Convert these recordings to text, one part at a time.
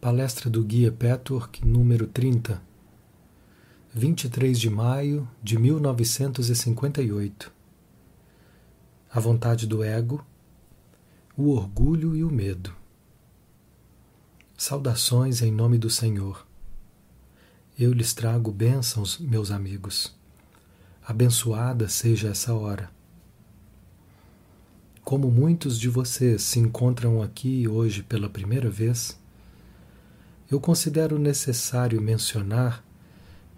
Palestra do Guia Petwork, número 30, 23 de maio de 1958. A vontade do ego, o orgulho e o medo. Saudações em nome do Senhor. Eu lhes trago bênçãos, meus amigos. Abençoada seja essa hora. Como muitos de vocês se encontram aqui hoje pela primeira vez, eu considero necessário mencionar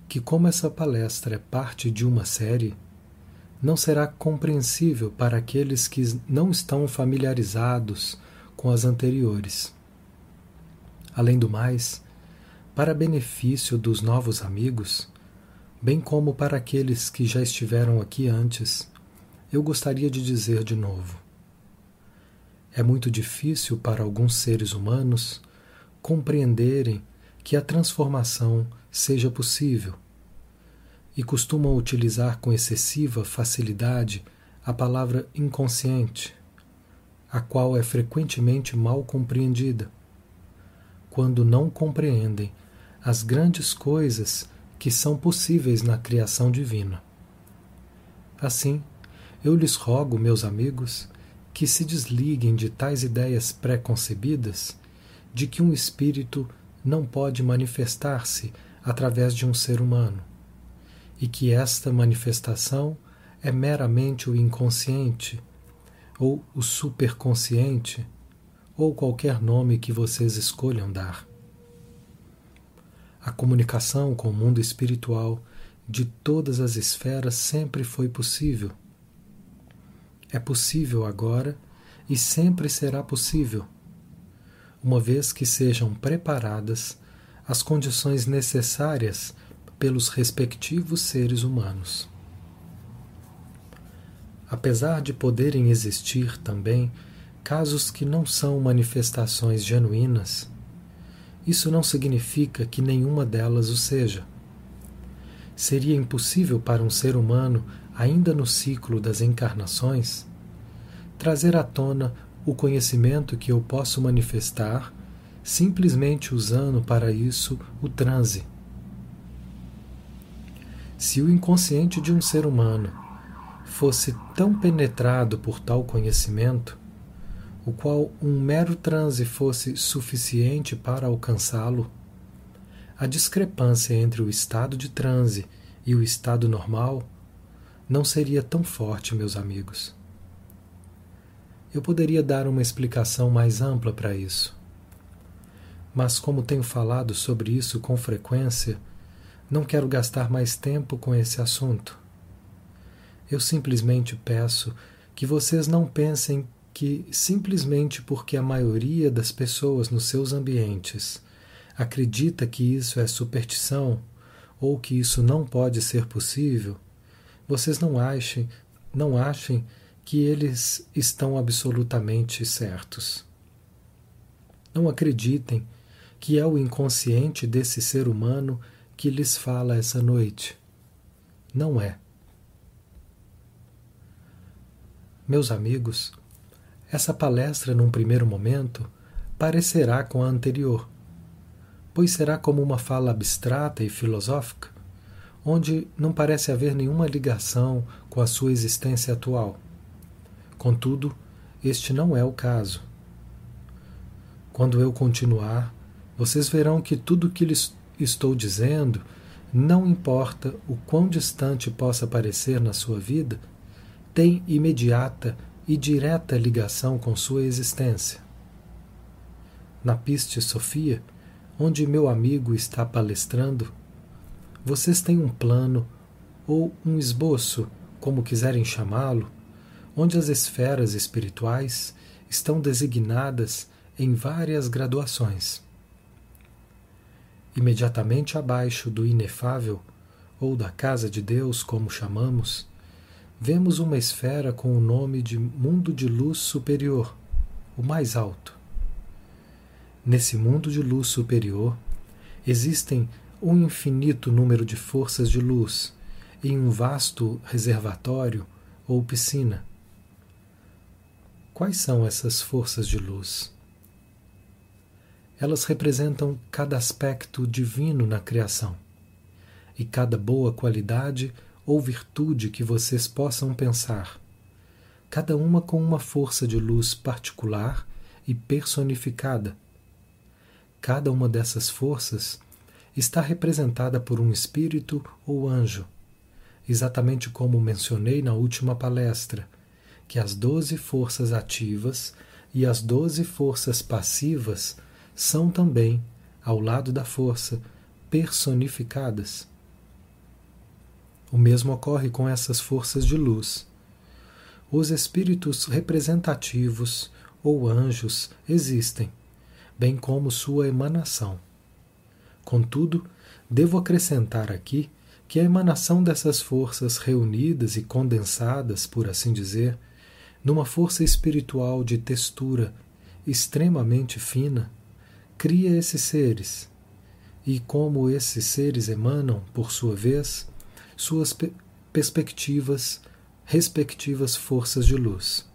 que, como essa palestra é parte de uma série, não será compreensível para aqueles que não estão familiarizados com as anteriores. Além do mais, para benefício dos novos amigos, bem como para aqueles que já estiveram aqui antes, eu gostaria de dizer de novo. É muito difícil para alguns seres humanos compreenderem que a transformação seja possível e costumam utilizar com excessiva facilidade a palavra inconsciente, a qual é frequentemente mal compreendida, quando não compreendem as grandes coisas que são possíveis na criação divina. Assim, eu lhes rogo, meus amigos, que se desliguem de tais ideias pré-concebidas de que um espírito não pode manifestar-se através de um ser humano, e que esta manifestação é meramente o inconsciente, ou o superconsciente, ou qualquer nome que vocês escolham dar. A comunicação com o mundo espiritual de todas as esferas sempre foi possível. É possível agora e sempre será possível uma vez que sejam preparadas as condições necessárias pelos respectivos seres humanos. Apesar de poderem existir também casos que não são manifestações genuínas, isso não significa que nenhuma delas o seja. Seria impossível para um ser humano, ainda no ciclo das encarnações, trazer à tona o conhecimento que eu posso manifestar simplesmente usando para isso o transe. Se o inconsciente de um ser humano fosse tão penetrado por tal conhecimento, o qual um mero transe fosse suficiente para alcançá-lo, a discrepância entre o estado de transe e o estado normal não seria tão forte, meus amigos. Eu poderia dar uma explicação mais ampla para isso. Mas, como tenho falado sobre isso com frequência, não quero gastar mais tempo com esse assunto. Eu simplesmente peço que vocês não pensem que, simplesmente porque a maioria das pessoas nos seus ambientes acredita que isso é superstição ou que isso não pode ser possível, vocês não achem, não achem que eles estão absolutamente certos. Não acreditem que é o inconsciente desse ser humano que lhes fala essa noite. Não é. Meus amigos, essa palestra, num primeiro momento, parecerá com a anterior, pois será como uma fala abstrata e filosófica, onde não parece haver nenhuma ligação com a sua existência atual. Contudo, este não é o caso. Quando eu continuar, vocês verão que tudo o que lhes estou dizendo, não importa o quão distante possa parecer na sua vida, tem imediata e direta ligação com sua existência. Na Piste Sofia, onde meu amigo está palestrando, vocês têm um plano ou um esboço, como quiserem chamá-lo, onde as esferas espirituais estão designadas em várias graduações. Imediatamente abaixo do inefável, ou da casa de Deus, como chamamos, vemos uma esfera com o nome de mundo de luz superior, o mais alto. Nesse mundo de luz superior, existem um infinito número de forças de luz em um vasto reservatório ou piscina. Quais são essas forças de luz? elas representam cada aspecto divino na criação e cada boa qualidade ou virtude que vocês possam pensar, cada uma com uma força de luz particular e personificada. Cada uma dessas forças está representada por um espírito ou anjo, exatamente como mencionei na última palestra, que as doze forças ativas e as doze forças passivas são também, ao lado da força, personificadas. O mesmo ocorre com essas forças de luz. Os espíritos representativos ou anjos existem, bem como sua emanação. Contudo, devo acrescentar aqui que a emanação dessas forças reunidas e condensadas, por assim dizer, numa força espiritual de textura extremamente fina, cria esses seres. E como esses seres emanam, por sua vez, suas pe perspectivas, respectivas forças de luz.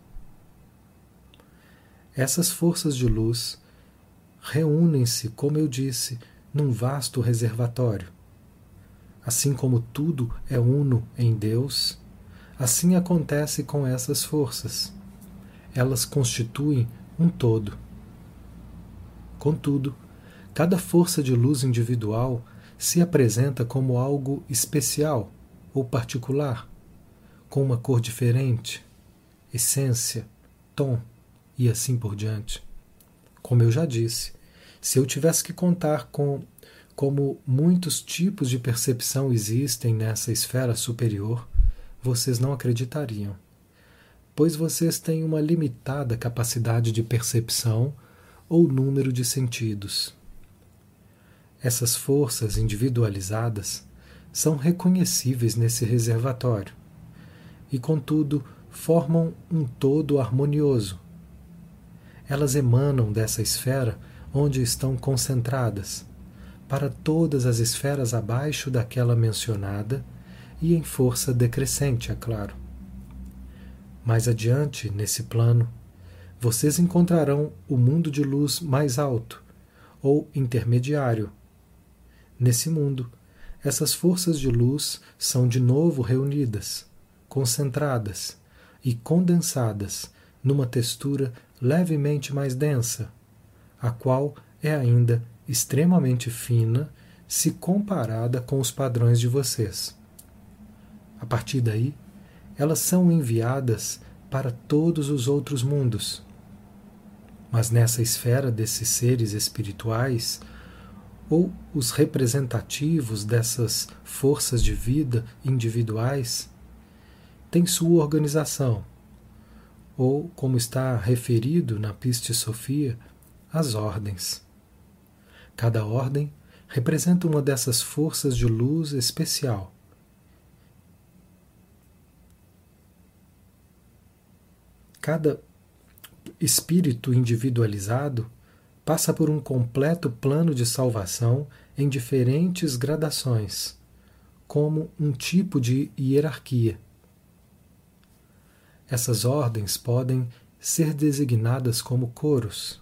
Essas forças de luz reúnem-se, como eu disse, num vasto reservatório. Assim como tudo é uno em Deus, assim acontece com essas forças. Elas constituem um todo. Contudo, cada força de luz individual se apresenta como algo especial ou particular, com uma cor diferente, essência, tom e assim por diante. Como eu já disse, se eu tivesse que contar com como muitos tipos de percepção existem nessa esfera superior, vocês não acreditariam, pois vocês têm uma limitada capacidade de percepção ou número de sentidos. Essas forças individualizadas são reconhecíveis nesse reservatório e, contudo, formam um todo harmonioso. Elas emanam dessa esfera onde estão concentradas, para todas as esferas abaixo daquela mencionada e em força decrescente, é claro. Mais adiante, nesse plano, vocês encontrarão o mundo de luz mais alto, ou intermediário, Nesse mundo, essas forças de luz são de novo reunidas, concentradas e condensadas numa textura levemente mais densa, a qual é ainda extremamente fina se comparada com os padrões de vocês. A partir daí, elas são enviadas para todos os outros mundos. Mas nessa esfera desses seres espirituais, ou os representativos dessas forças de vida individuais têm sua organização, ou, como está referido na Piste Sofia, as ordens. Cada ordem representa uma dessas forças de luz especial. Cada espírito individualizado passa por um completo plano de salvação em diferentes gradações, como um tipo de hierarquia. Essas ordens podem ser designadas como coros.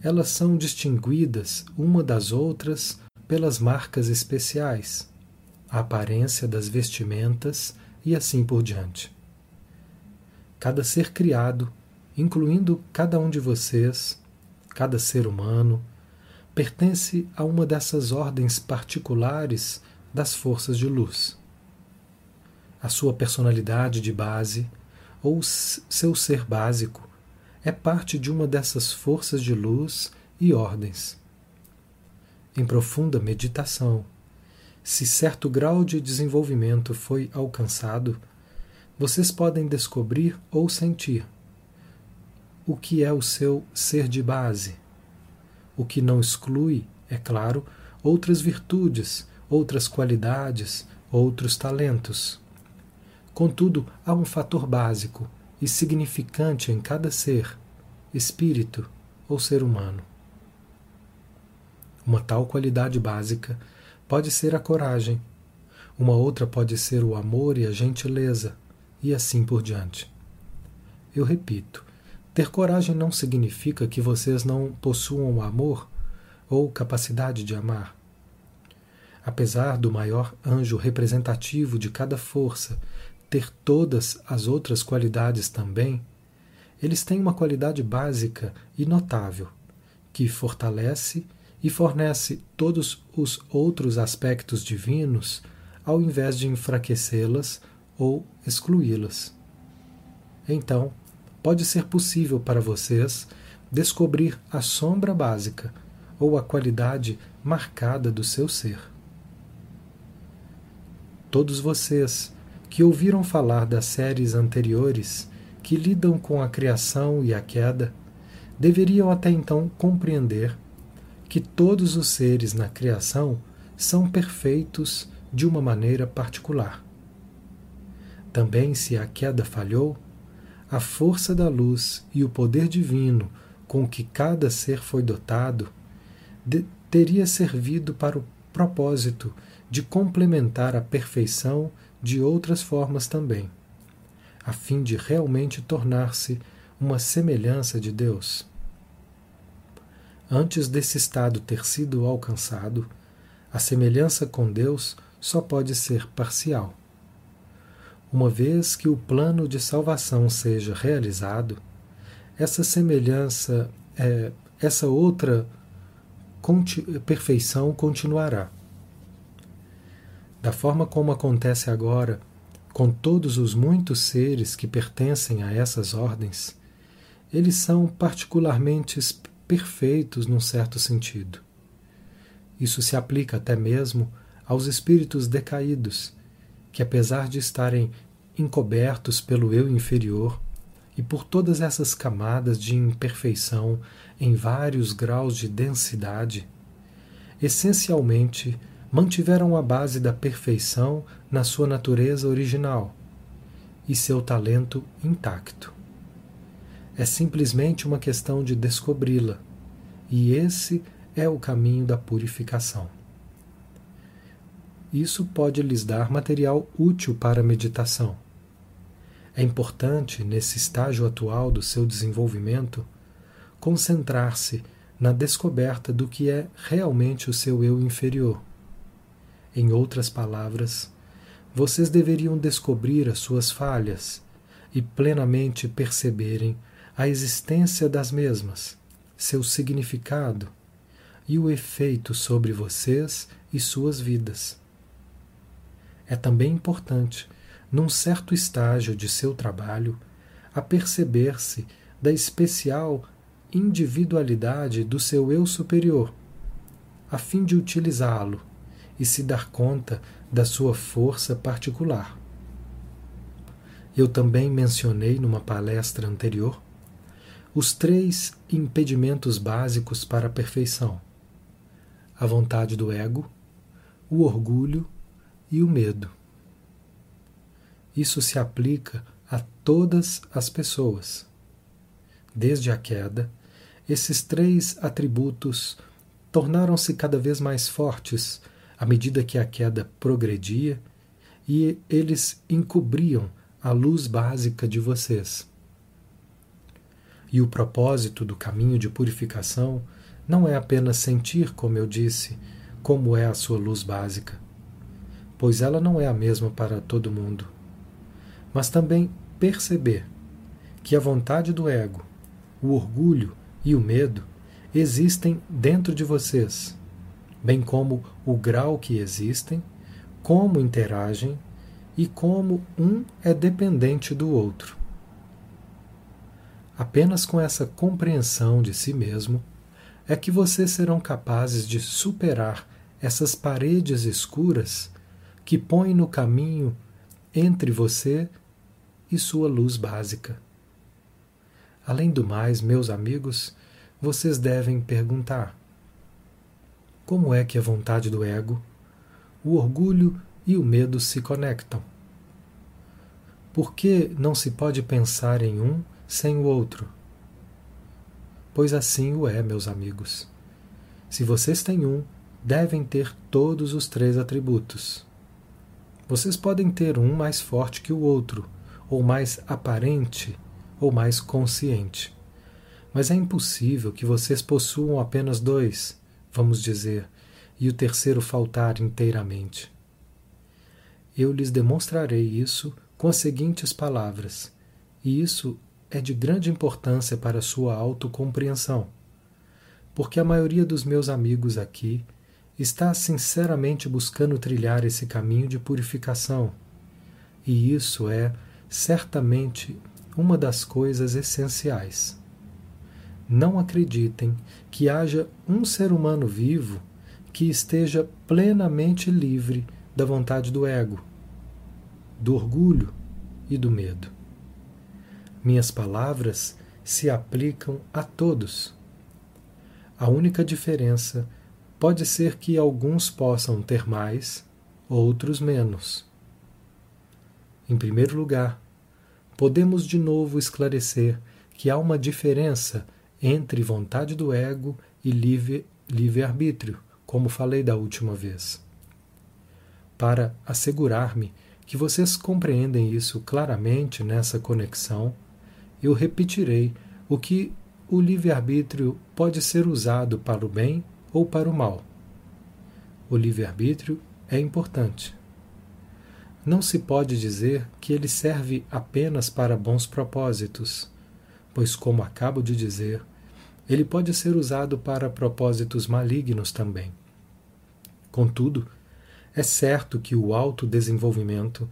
Elas são distinguidas uma das outras pelas marcas especiais, a aparência das vestimentas e assim por diante. Cada ser criado, incluindo cada um de vocês, cada ser humano, pertence a uma dessas ordens particulares das forças de luz. A sua personalidade de base, ou seu ser básico, é parte de uma dessas forças de luz e ordens. Em profunda meditação, se certo grau de desenvolvimento foi alcançado, vocês podem descobrir ou sentir o que é o seu ser de base, o que não exclui, é claro, outras virtudes, outras qualidades, outros talentos. Contudo, há um fator básico e significante em cada ser, espírito ou ser humano. Uma tal qualidade básica pode ser a coragem, uma outra pode ser o amor e a gentileza, e assim por diante. Eu repito, Ter coragem não significa que vocês não possuam amor ou capacidade de amar. Apesar do maior anjo representativo de cada força ter todas as outras qualidades também, eles têm uma qualidade básica e notável, que fortalece e fornece todos os outros aspectos divinos ao invés de enfraquecê-las ou excluí-las. Então, pode ser possível para vocês descobrir a sombra básica ou a qualidade marcada do seu ser. Todos vocês que ouviram falar das séries anteriores que lidam com a criação e a queda deveriam até então compreender que todos os seres na criação são perfeitos de uma maneira particular. Também, se a queda falhou, a força da luz e o poder divino com que cada ser foi dotado de, teria servido para o propósito de complementar a perfeição de outras formas também, a fim de realmente tornar-se uma semelhança de Deus. Antes desse estado ter sido alcançado, a semelhança com Deus só pode ser parcial. Uma vez que o plano de salvação seja realizado, essa semelhança, é, essa outra perfeição continuará. Da forma como acontece agora, com todos os muitos seres que pertencem a essas ordens, eles são particularmente perfeitos num certo sentido. Isso se aplica até mesmo aos espíritos decaídos que, apesar de estarem encobertos pelo eu inferior e por todas essas camadas de imperfeição em vários graus de densidade, essencialmente mantiveram a base da perfeição na sua natureza original e seu talento intacto. É simplesmente uma questão de descobri-la, e esse é o caminho da purificação. Isso pode lhes dar material útil para a meditação. É importante, nesse estágio atual do seu desenvolvimento, concentrar-se na descoberta do que é realmente o seu eu inferior. Em outras palavras, vocês deveriam descobrir as suas falhas e plenamente perceberem a existência das mesmas, seu significado e o efeito sobre vocês e suas vidas é também importante, num certo estágio de seu trabalho, aperceber-se da especial individualidade do seu eu superior, a fim de utilizá-lo e se dar conta da sua força particular. Eu também mencionei numa palestra anterior os três impedimentos básicos para a perfeição: a vontade do ego, o orgulho e o medo. Isso se aplica a todas as pessoas. Desde a queda, esses três atributos tornaram-se cada vez mais fortes à medida que a queda progredia e eles encobriam a luz básica de vocês. E o propósito do caminho de purificação não é apenas sentir, como eu disse, como é a sua luz básica, pois ela não é a mesma para todo mundo. Mas também perceber que a vontade do ego, o orgulho e o medo existem dentro de vocês, bem como o grau que existem, como interagem e como um é dependente do outro. Apenas com essa compreensão de si mesmo é que vocês serão capazes de superar essas paredes escuras que põe no caminho entre você e sua luz básica. Além do mais, meus amigos, vocês devem perguntar: como é que a vontade do ego, o orgulho e o medo se conectam? Por que não se pode pensar em um sem o outro? Pois assim o é, meus amigos. Se vocês têm um, devem ter todos os três atributos. Vocês podem ter um mais forte que o outro, ou mais aparente, ou mais consciente. Mas é impossível que vocês possuam apenas dois, vamos dizer, e o terceiro faltar inteiramente. Eu lhes demonstrarei isso com as seguintes palavras, e isso é de grande importância para sua autocompreensão, porque a maioria dos meus amigos aqui está sinceramente buscando trilhar esse caminho de purificação, e isso é certamente uma das coisas essenciais. Não acreditem que haja um ser humano vivo que esteja plenamente livre da vontade do ego, do orgulho e do medo. Minhas palavras se aplicam a todos. A única diferença pode ser que alguns possam ter mais, outros menos. Em primeiro lugar, podemos de novo esclarecer que há uma diferença entre vontade do ego e livre-arbítrio, como falei da última vez. Para assegurar-me que vocês compreendem isso claramente nessa conexão, eu repetirei o que o livre-arbítrio pode ser usado para o bem ou para o mal. O livre-arbítrio é importante. Não se pode dizer que ele serve apenas para bons propósitos, pois, como acabo de dizer, ele pode ser usado para propósitos malignos também. Contudo, é certo que o autodesenvolvimento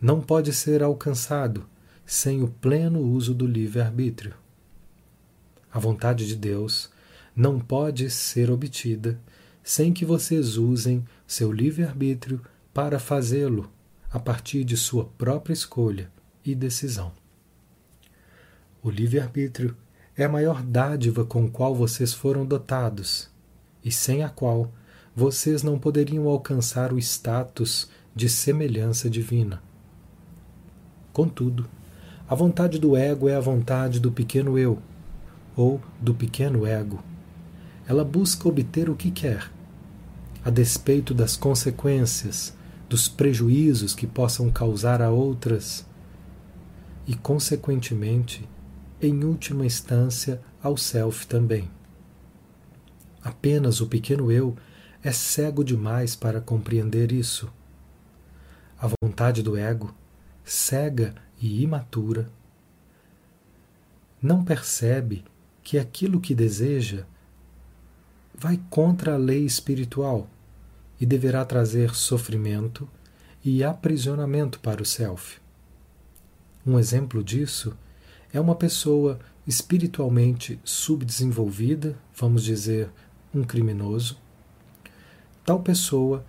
não pode ser alcançado sem o pleno uso do livre-arbítrio. A vontade de Deus não pode ser obtida sem que vocês usem seu livre-arbítrio para fazê-lo a partir de sua própria escolha e decisão. O livre-arbítrio é a maior dádiva com qual vocês foram dotados e sem a qual vocês não poderiam alcançar o status de semelhança divina. Contudo, a vontade do ego é a vontade do pequeno eu, ou do pequeno ego. Ela busca obter o que quer, a despeito das consequências, dos prejuízos que possam causar a outras e, consequentemente, em última instância, ao self também. Apenas o pequeno eu é cego demais para compreender isso. A vontade do ego, cega e imatura, não percebe que aquilo que deseja vai contra a lei espiritual e deverá trazer sofrimento e aprisionamento para o self. Um exemplo disso é uma pessoa espiritualmente subdesenvolvida, vamos dizer, um criminoso. Tal pessoa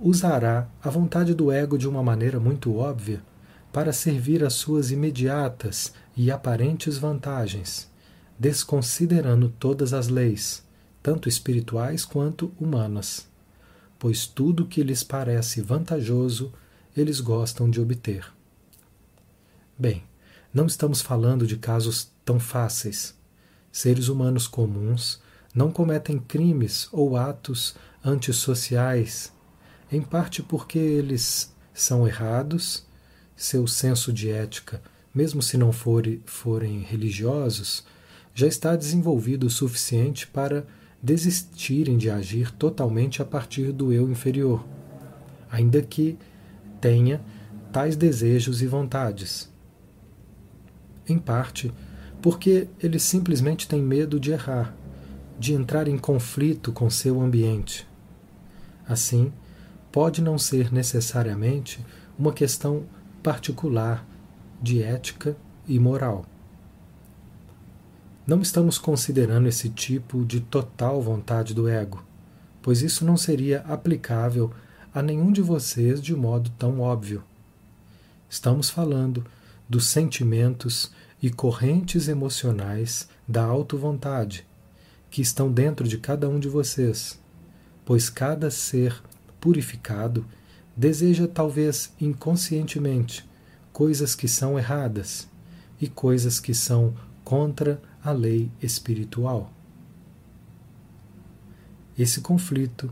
usará a vontade do ego de uma maneira muito óbvia para servir às suas imediatas e aparentes vantagens, desconsiderando todas as leis, tanto espirituais quanto humanas, pois tudo que lhes parece vantajoso eles gostam de obter. Bem, não estamos falando de casos tão fáceis. Seres humanos comuns não cometem crimes ou atos antissociais, em parte porque eles são errados seu senso de ética, mesmo se não forem, forem religiosos, já está desenvolvido o suficiente para desistirem de agir totalmente a partir do eu inferior, ainda que tenha tais desejos e vontades. Em parte, porque eles simplesmente têm medo de errar, de entrar em conflito com seu ambiente. Assim, pode não ser necessariamente uma questão particular de ética e moral. Não estamos considerando esse tipo de total vontade do ego, pois isso não seria aplicável a nenhum de vocês de modo tão óbvio. Estamos falando dos sentimentos e correntes emocionais da auto-vontade que estão dentro de cada um de vocês, pois cada ser purificado deseja talvez inconscientemente coisas que são erradas e coisas que são contra a lei espiritual. Esse conflito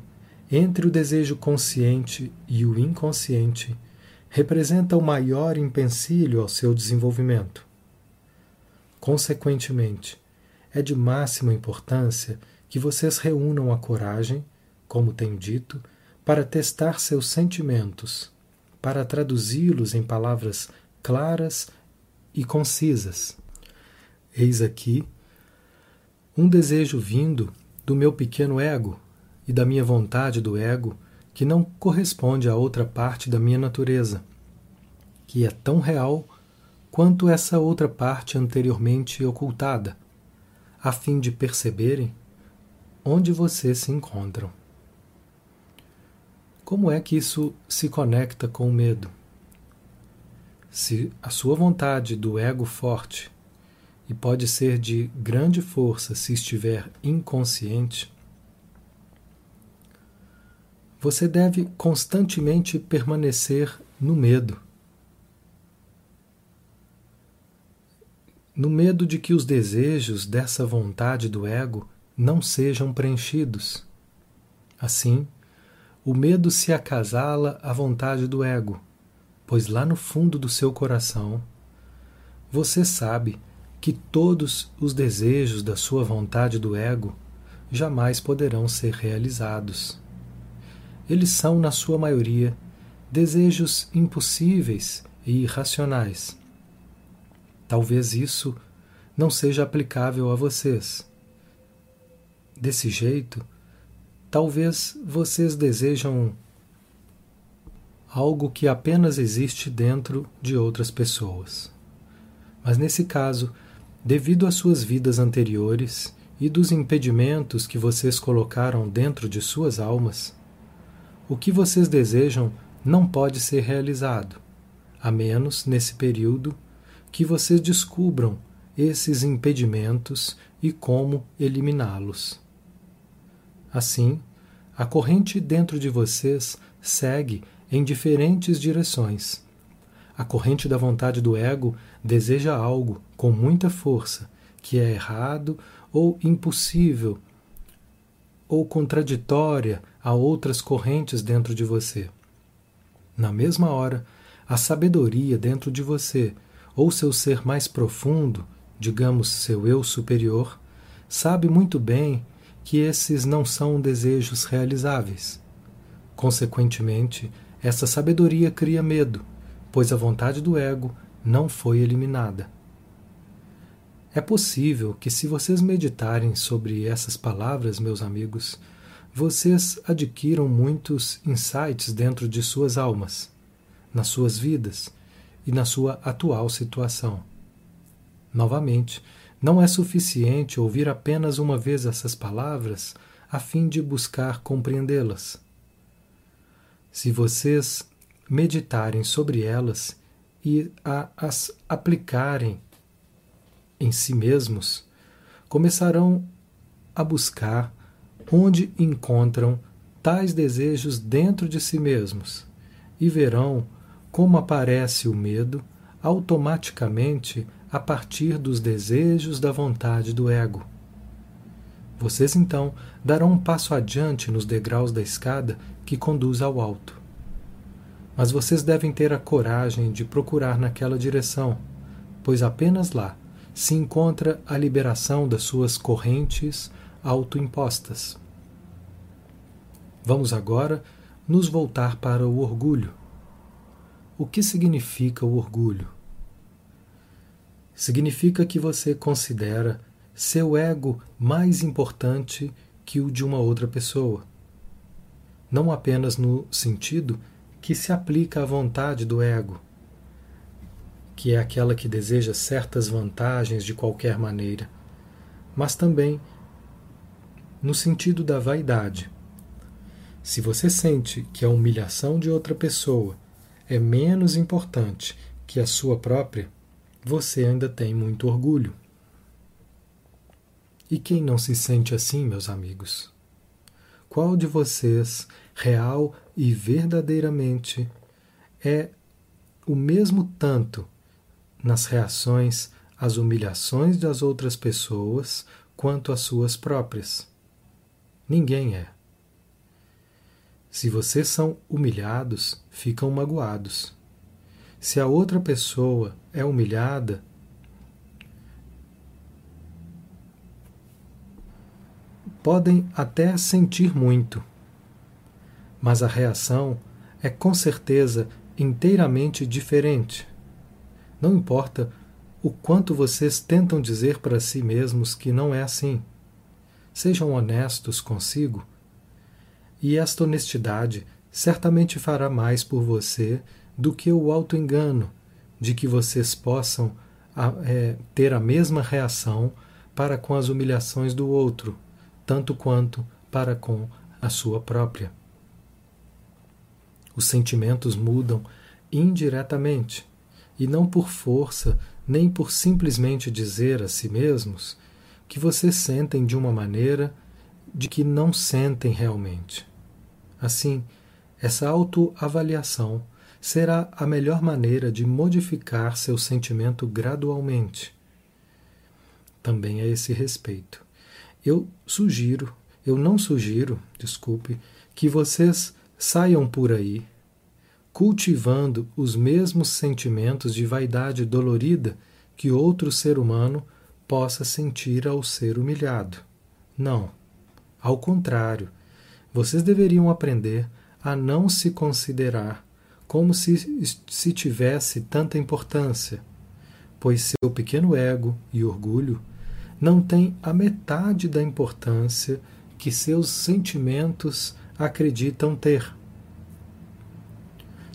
entre o desejo consciente e o inconsciente representa o maior empecilho ao seu desenvolvimento. Consequentemente, é de máxima importância que vocês reúnam a coragem, como tenho dito, para testar seus sentimentos, para traduzi-los em palavras claras e concisas. Eis aqui um desejo vindo do meu pequeno ego e da minha vontade do ego que não corresponde a outra parte da minha natureza, que é tão real quanto essa outra parte anteriormente ocultada, a fim de perceberem onde vocês se encontram. Como é que isso se conecta com o medo? Se a sua vontade do ego forte, e pode ser de grande força se estiver inconsciente, você deve constantemente permanecer no medo. No medo de que os desejos dessa vontade do ego não sejam preenchidos. Assim, o medo se acasala à vontade do ego, pois lá no fundo do seu coração você sabe que todos os desejos da sua vontade do ego jamais poderão ser realizados. Eles são, na sua maioria, desejos impossíveis e irracionais. Talvez isso não seja aplicável a vocês. Desse jeito, Talvez vocês desejam algo que apenas existe dentro de outras pessoas. Mas nesse caso, devido às suas vidas anteriores e dos impedimentos que vocês colocaram dentro de suas almas, o que vocês desejam não pode ser realizado, a menos nesse período que vocês descubram esses impedimentos e como eliminá-los. Assim, a corrente dentro de vocês segue em diferentes direções. A corrente da vontade do ego deseja algo com muita força, que é errado ou impossível ou contraditória a outras correntes dentro de você. Na mesma hora, a sabedoria dentro de você, ou seu ser mais profundo, digamos seu eu superior, sabe muito bem que esses não são desejos realizáveis. Consequentemente, essa sabedoria cria medo, pois a vontade do ego não foi eliminada. É possível que, se vocês meditarem sobre essas palavras, meus amigos, vocês adquiram muitos insights dentro de suas almas, nas suas vidas e na sua atual situação. Novamente, não é suficiente ouvir apenas uma vez essas palavras a fim de buscar compreendê-las. Se vocês meditarem sobre elas e a, as aplicarem em si mesmos, começarão a buscar onde encontram tais desejos dentro de si mesmos e verão como aparece o medo automaticamente a partir dos desejos da vontade do ego. Vocês então darão um passo adiante nos degraus da escada que conduz ao alto. Mas vocês devem ter a coragem de procurar naquela direção, pois apenas lá se encontra a liberação das suas correntes autoimpostas. Vamos agora nos voltar para o orgulho. O que significa o orgulho? significa que você considera seu ego mais importante que o de uma outra pessoa. Não apenas no sentido que se aplica à vontade do ego, que é aquela que deseja certas vantagens de qualquer maneira, mas também no sentido da vaidade. Se você sente que a humilhação de outra pessoa é menos importante que a sua própria, você ainda tem muito orgulho. E quem não se sente assim, meus amigos? Qual de vocês, real e verdadeiramente, é o mesmo tanto nas reações às humilhações das outras pessoas quanto às suas próprias? Ninguém é. Se vocês são humilhados, ficam magoados. Se a outra pessoa é humilhada, podem até sentir muito, mas a reação é com certeza inteiramente diferente. Não importa o quanto vocês tentam dizer para si mesmos que não é assim. Sejam honestos consigo, e esta honestidade certamente fará mais por você do que o auto-engano de que vocês possam é, ter a mesma reação para com as humilhações do outro, tanto quanto para com a sua própria. Os sentimentos mudam indiretamente, e não por força, nem por simplesmente dizer a si mesmos que vocês sentem de uma maneira de que não sentem realmente. Assim, essa autoavaliação será a melhor maneira de modificar seu sentimento gradualmente. Também a esse respeito. Eu sugiro, eu não sugiro, desculpe, que vocês saiam por aí cultivando os mesmos sentimentos de vaidade dolorida que outro ser humano possa sentir ao ser humilhado. Não. Ao contrário, vocês deveriam aprender a não se considerar como se, se tivesse tanta importância, pois seu pequeno ego e orgulho não têm a metade da importância que seus sentimentos acreditam ter.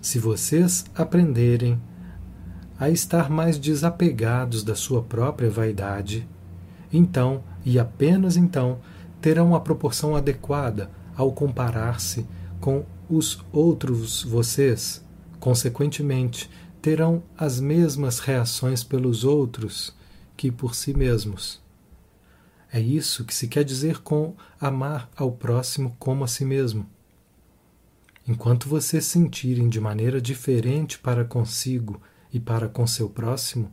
Se vocês aprenderem a estar mais desapegados da sua própria vaidade, então, e apenas então, terão uma proporção adequada ao comparar-se com os outros vocês. Consequentemente, terão as mesmas reações pelos outros que por si mesmos. É isso que se quer dizer com amar ao próximo como a si mesmo. Enquanto vocês sentirem de maneira diferente para consigo e para com seu próximo,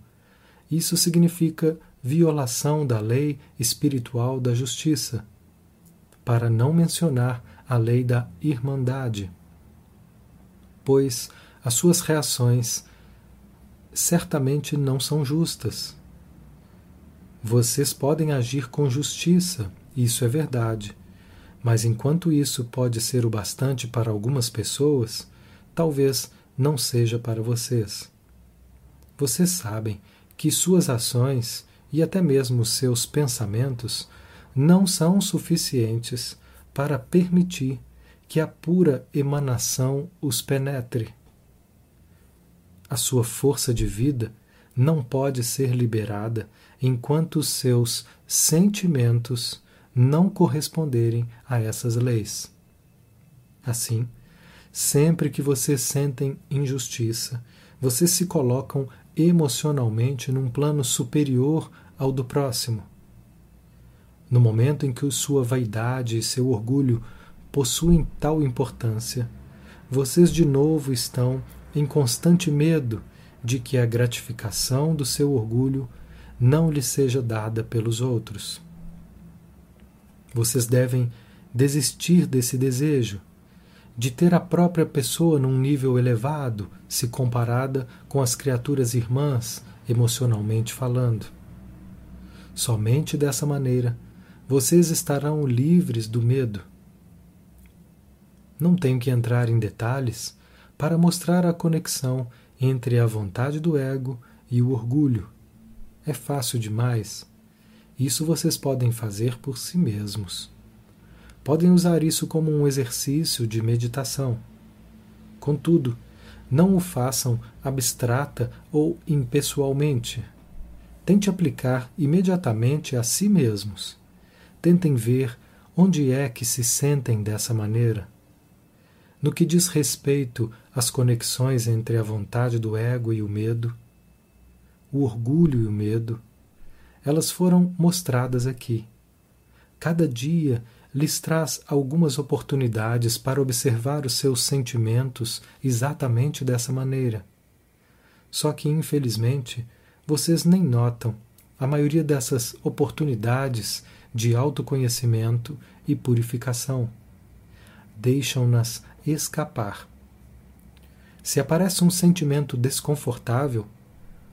isso significa violação da lei espiritual da justiça, para não mencionar a lei da irmandade, pois as suas reações certamente não são justas. Vocês podem agir com justiça, isso é verdade mas enquanto isso pode ser o bastante para algumas pessoas, talvez não seja para vocês. Vocês sabem que suas ações e até mesmo seus pensamentos não são suficientes para permitir que a pura emanação os penetre. A sua força de vida não pode ser liberada enquanto seus sentimentos não corresponderem a essas leis. Assim, sempre que vocês sentem injustiça, vocês se colocam emocionalmente num plano superior ao do próximo. No momento em que sua vaidade e seu orgulho possuem tal importância, vocês de novo estão em constante medo de que a gratificação do seu orgulho não lhe seja dada pelos outros. Vocês devem desistir desse desejo de ter a própria pessoa num nível elevado se comparada com as criaturas irmãs, emocionalmente falando. Somente dessa maneira vocês estarão livres do medo. Não tenho que entrar em detalhes para mostrar a conexão entre a vontade do ego e o orgulho. É fácil demais. Isso vocês podem fazer por si mesmos. Podem usar isso como um exercício de meditação. Contudo, não o façam abstrata ou impessoalmente. Tente aplicar imediatamente a si mesmos. Tentem ver onde é que se sentem dessa maneira. No que diz respeito às conexões entre a vontade do ego e o medo, o orgulho e o medo, elas foram mostradas aqui. Cada dia lhes traz algumas oportunidades para observar os seus sentimentos exatamente dessa maneira. Só que, infelizmente, vocês nem notam a maioria dessas oportunidades de autoconhecimento e purificação. Deixam-nas escapar. Se aparece um sentimento desconfortável,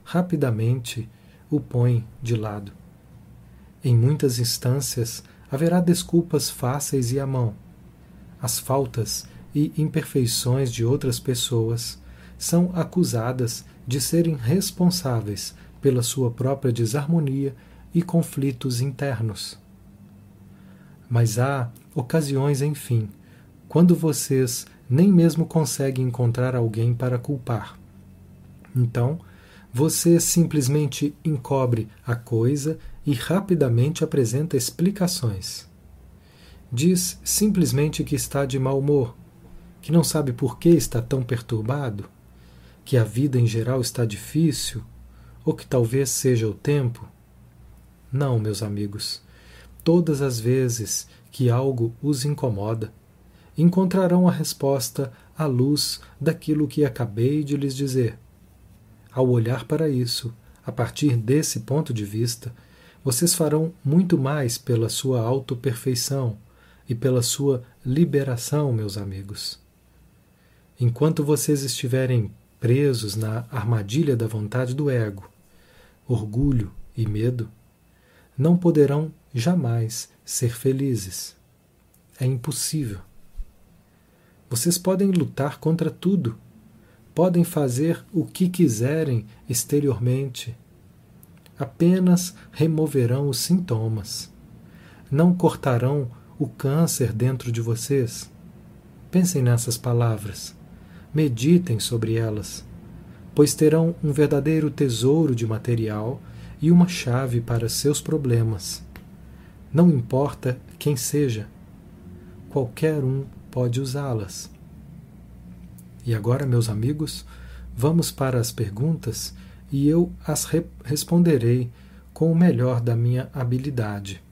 rapidamente o põe de lado. Em muitas instâncias, haverá desculpas fáceis e à mão. As faltas e imperfeições de outras pessoas são acusadas de serem responsáveis pela sua própria desarmonia e conflitos internos. Mas há ocasiões, enfim, quando vocês nem mesmo conseguem encontrar alguém para culpar. Então, você simplesmente encobre a coisa e rapidamente apresenta explicações. Diz simplesmente que está de mau humor, que não sabe por que está tão perturbado, que a vida em geral está difícil, ou que talvez seja o tempo. Não, meus amigos, todas as vezes que algo os incomoda, encontrarão a resposta à luz daquilo que acabei de lhes dizer. Ao olhar para isso, a partir desse ponto de vista, vocês farão muito mais pela sua autoperfeição e pela sua liberação, meus amigos. Enquanto vocês estiverem presos na armadilha da vontade do ego, orgulho e medo, não poderão jamais ser felizes. É impossível. Vocês podem lutar contra tudo, podem fazer o que quiserem exteriormente, apenas removerão os sintomas. Não cortarão o câncer dentro de vocês. Pensem nessas palavras, meditem sobre elas, pois terão um verdadeiro tesouro de material e uma chave para seus problemas. Não importa quem seja, qualquer um pode usá-las. E agora, meus amigos, vamos para as perguntas e eu as re responderei com o melhor da minha habilidade.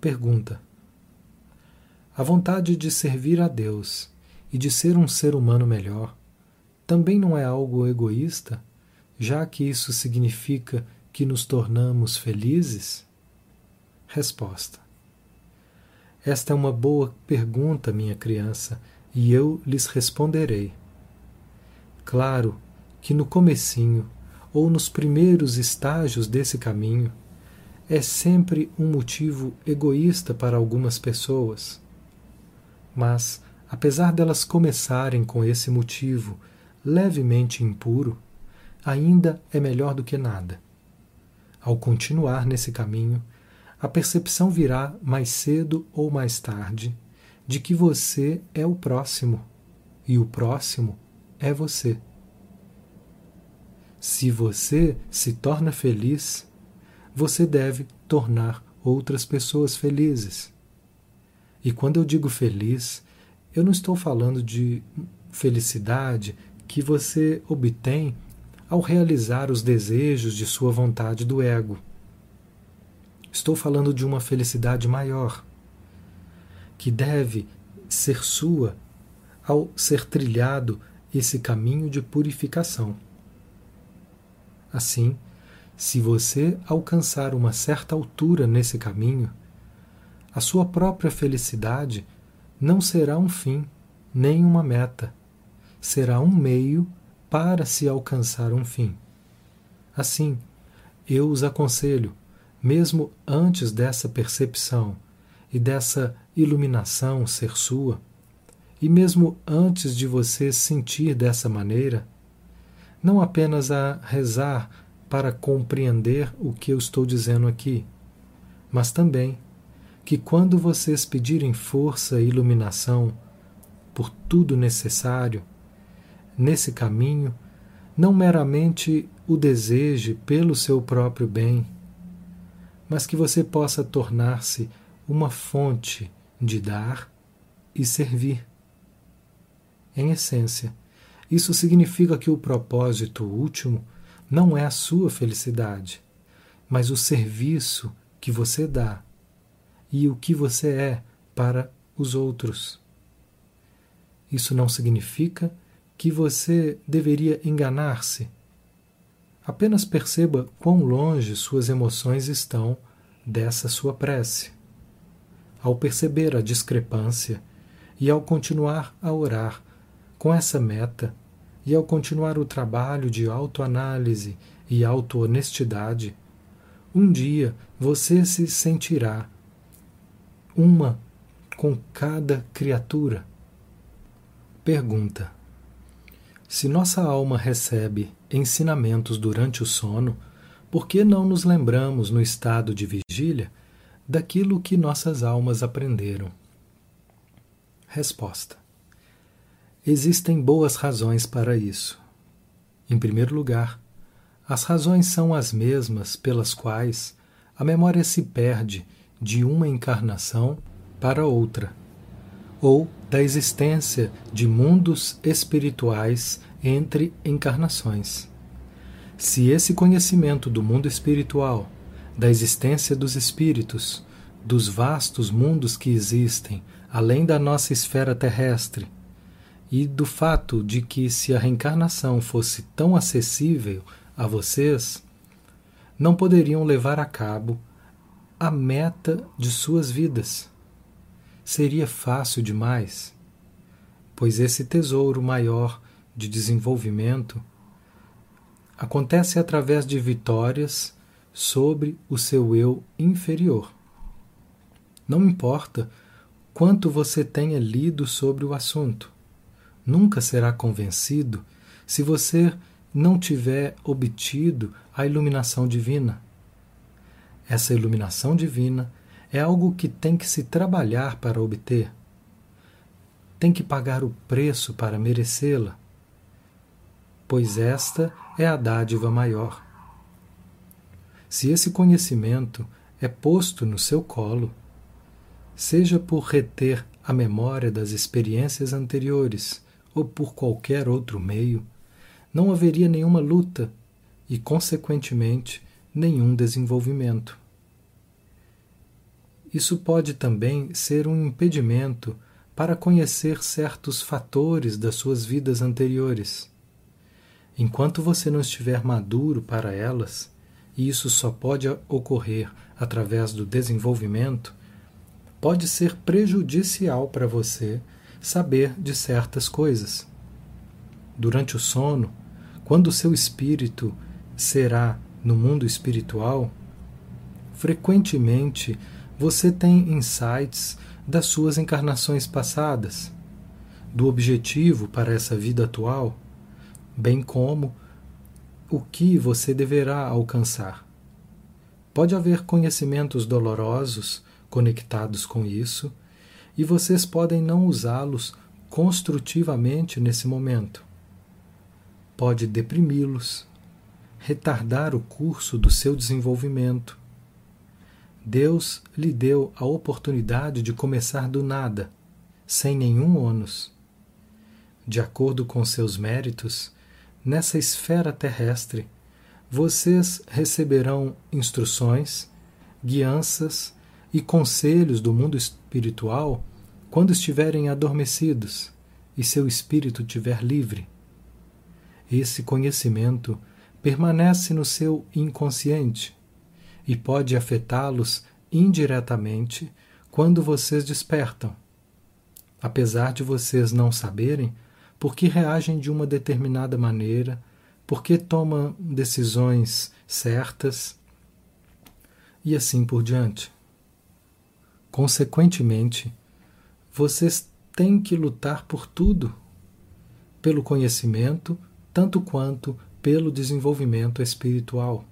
Pergunta: A vontade de servir a Deus e de ser um ser humano melhor também não é algo egoísta, já que isso significa que nos tornamos felizes? Resposta: Esta é uma boa pergunta, minha criança, e eu lhes responderei. Claro que no comecinho ou nos primeiros estágios desse caminho é sempre um motivo egoísta para algumas pessoas. Mas, apesar delas começarem com esse motivo levemente impuro, ainda é melhor do que nada. Ao continuar nesse caminho, a percepção virá mais cedo ou mais tarde de que você é o próximo e o próximo é você. Se você se torna feliz, você deve tornar outras pessoas felizes. E quando eu digo feliz, eu não estou falando de felicidade que você obtém ao realizar os desejos de sua vontade do ego. Estou falando de uma felicidade maior, que deve ser sua ao ser trilhado esse caminho de purificação. Assim, se você alcançar uma certa altura nesse caminho, a sua própria felicidade não será um fim, nem uma meta, será um meio para se alcançar um fim. Assim, eu os aconselho, mesmo antes dessa percepção e dessa iluminação ser sua, e mesmo antes de você sentir dessa maneira, não apenas a rezar para compreender o que eu estou dizendo aqui, mas também que quando vocês pedirem força e iluminação por tudo necessário, nesse caminho, não meramente o deseje pelo seu próprio bem, mas que você possa tornar-se uma fonte de dar e servir. Em essência, isso significa que o propósito último não é a sua felicidade, mas o serviço que você dá e o que você é para os outros. Isso não significa que você deveria enganar-se. Apenas perceba quão longe suas emoções estão dessa sua prece. Ao perceber a discrepância e ao continuar a orar com essa meta, e ao continuar o trabalho de autoanálise e autohonestidade, um dia você se sentirá uma com cada criatura. Pergunta: Se nossa alma recebe ensinamentos durante o sono, por que não nos lembramos no estado de vigília daquilo que nossas almas aprenderam? Resposta: Existem boas razões para isso. Em primeiro lugar, as razões são as mesmas pelas quais a memória se perde de uma encarnação para outra, ou da existência de mundos espirituais entre encarnações. Se esse conhecimento do mundo espiritual, da existência dos espíritos, dos vastos mundos que existem além da nossa esfera terrestre, e do fato de que, se a reencarnação fosse tão acessível a vocês, não poderiam levar a cabo a meta de suas vidas. Seria fácil demais, pois esse tesouro maior de desenvolvimento acontece através de vitórias sobre o seu eu inferior. Não importa quanto você tenha lido sobre o assunto, nunca será convencido se você não tiver obtido a iluminação divina. Essa iluminação divina é algo que tem que se trabalhar para obter. Tem que pagar o preço para merecê-la, pois esta é a dádiva maior. Se esse conhecimento é posto no seu colo, seja por reter a memória das experiências anteriores ou por qualquer outro meio, não haveria nenhuma luta e, consequentemente, nenhum desenvolvimento. Isso pode também ser um impedimento para conhecer certos fatores das suas vidas anteriores. Enquanto você não estiver maduro para elas, e isso só pode ocorrer através do desenvolvimento, pode ser prejudicial para você saber de certas coisas. Durante o sono, quando o seu espírito será no mundo espiritual, frequentemente você tem insights das suas encarnações passadas, do objetivo para essa vida atual, bem como o que você deverá alcançar. Pode haver conhecimentos dolorosos conectados com isso, e vocês podem não usá-los construtivamente nesse momento pode deprimi-los, retardar o curso do seu desenvolvimento. Deus lhe deu a oportunidade de começar do nada, sem nenhum ônus. De acordo com seus méritos, nessa esfera terrestre, vocês receberão instruções, guianças e conselhos do mundo espiritual quando estiverem adormecidos e seu espírito estiver livre esse conhecimento permanece no seu inconsciente e pode afetá-los indiretamente quando vocês despertam. Apesar de vocês não saberem por que reagem de uma determinada maneira, por que tomam decisões certas e assim por diante. Consequentemente, vocês têm que lutar por tudo, pelo conhecimento tanto quanto pelo desenvolvimento espiritual.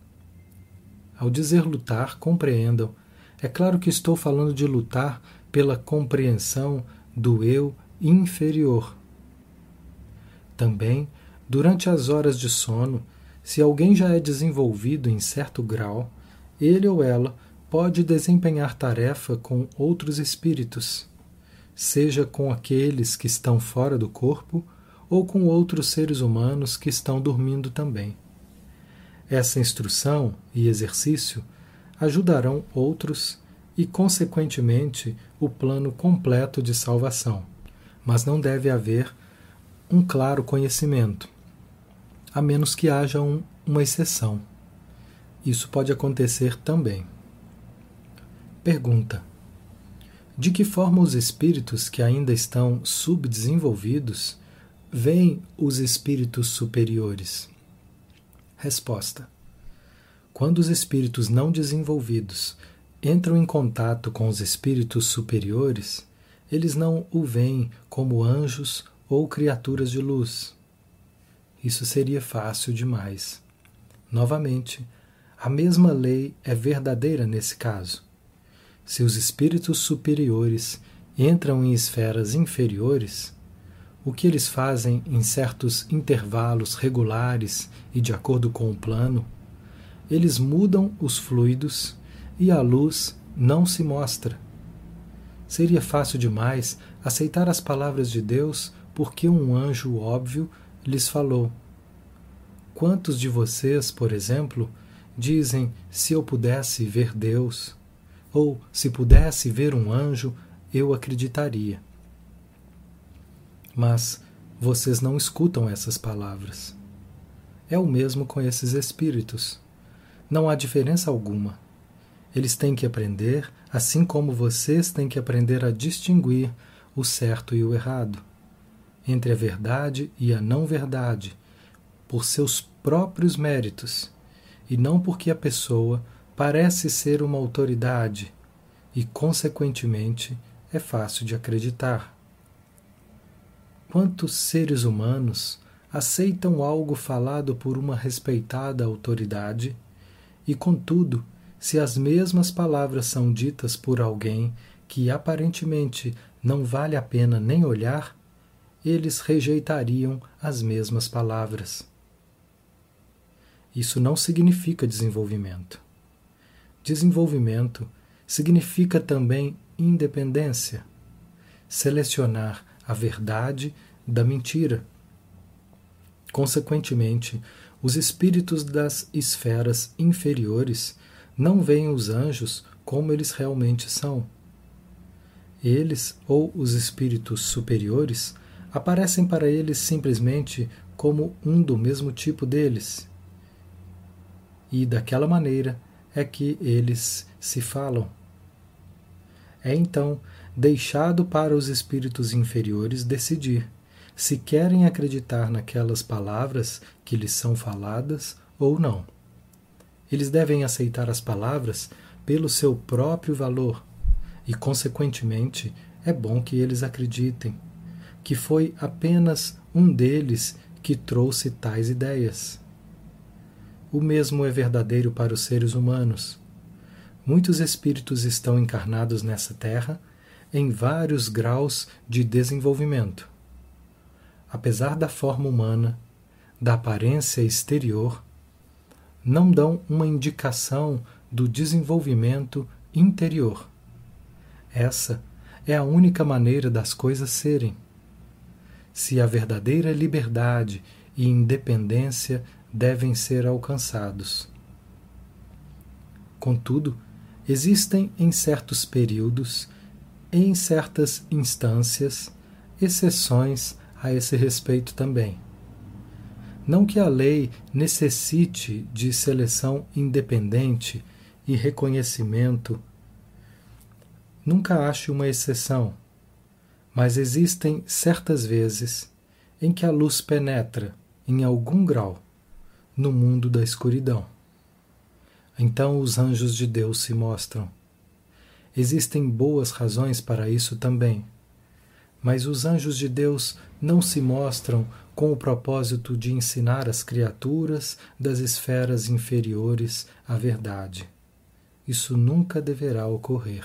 Ao dizer lutar, compreendam, é claro que estou falando de lutar pela compreensão do eu inferior. Também, durante as horas de sono, se alguém já é desenvolvido em certo grau, ele ou ela pode desempenhar tarefa com outros espíritos, seja com aqueles que estão fora do corpo ou com outros seres humanos que estão dormindo também. Essa instrução e exercício ajudarão outros e, consequentemente, o plano completo de salvação. Mas não deve haver um claro conhecimento, a menos que haja um, uma exceção. Isso pode acontecer também. Pergunta: De que forma os espíritos que ainda estão subdesenvolvidos veem os espíritos superiores? Resposta: Quando os espíritos não desenvolvidos entram em contato com os espíritos superiores, eles não o veem como anjos ou criaturas de luz. Isso seria fácil demais. Novamente, a mesma lei é verdadeira nesse caso. Se os espíritos superiores entram em esferas inferiores, o que eles fazem em certos intervalos regulares e de acordo com o plano, eles mudam os fluidos e a luz não se mostra. Seria fácil demais aceitar as palavras de Deus porque um anjo óbvio lhes falou. Quantos de vocês, por exemplo, dizem: se eu pudesse ver Deus, ou se pudesse ver um anjo, eu acreditaria. Mas vocês não escutam essas palavras. É o mesmo com esses espíritos. Não há diferença alguma. Eles têm que aprender, assim como vocês têm que aprender a distinguir o certo e o errado, entre a verdade e a não verdade, por seus próprios méritos, e não porque a pessoa parece ser uma autoridade e, consequentemente, é fácil de acreditar. Quantos seres humanos aceitam algo falado por uma respeitada autoridade e, contudo, se as mesmas palavras são ditas por alguém que aparentemente não vale a pena nem olhar, eles rejeitariam as mesmas palavras. Isso não significa desenvolvimento. Desenvolvimento significa também independência, selecionar a verdade da mentira. Consequentemente, os espíritos das esferas inferiores não veem os anjos como eles realmente são. Eles, ou os espíritos superiores, aparecem para eles simplesmente como um do mesmo tipo deles. E daquela maneira é que eles se falam. É então deixado para os espíritos inferiores decidir se querem acreditar naquelas palavras que lhes são faladas ou não. Eles devem aceitar as palavras pelo seu próprio valor e, consequentemente, é bom que eles acreditem que foi apenas um deles que trouxe tais ideias. O mesmo é verdadeiro para os seres humanos. Muitos espíritos estão encarnados nessa terra em vários graus de desenvolvimento. Apesar da forma humana, da aparência exterior, não dão uma indicação do desenvolvimento interior. Essa é a única maneira das coisas serem. Se a verdadeira liberdade e independência devem ser alcançados. Contudo, existem em certos períodos, em certas instâncias, exceções a esse respeito também. Não que a lei necessite de seleção independente e reconhecimento. Nunca ache uma exceção, mas existem certas vezes em que a luz penetra, em algum grau, no mundo da escuridão. Então os anjos de Deus se mostram. Existem boas razões para isso também. Mas os anjos de Deus não se mostram com o propósito de ensinar as criaturas das esferas inferiores a verdade. Isso nunca deverá ocorrer.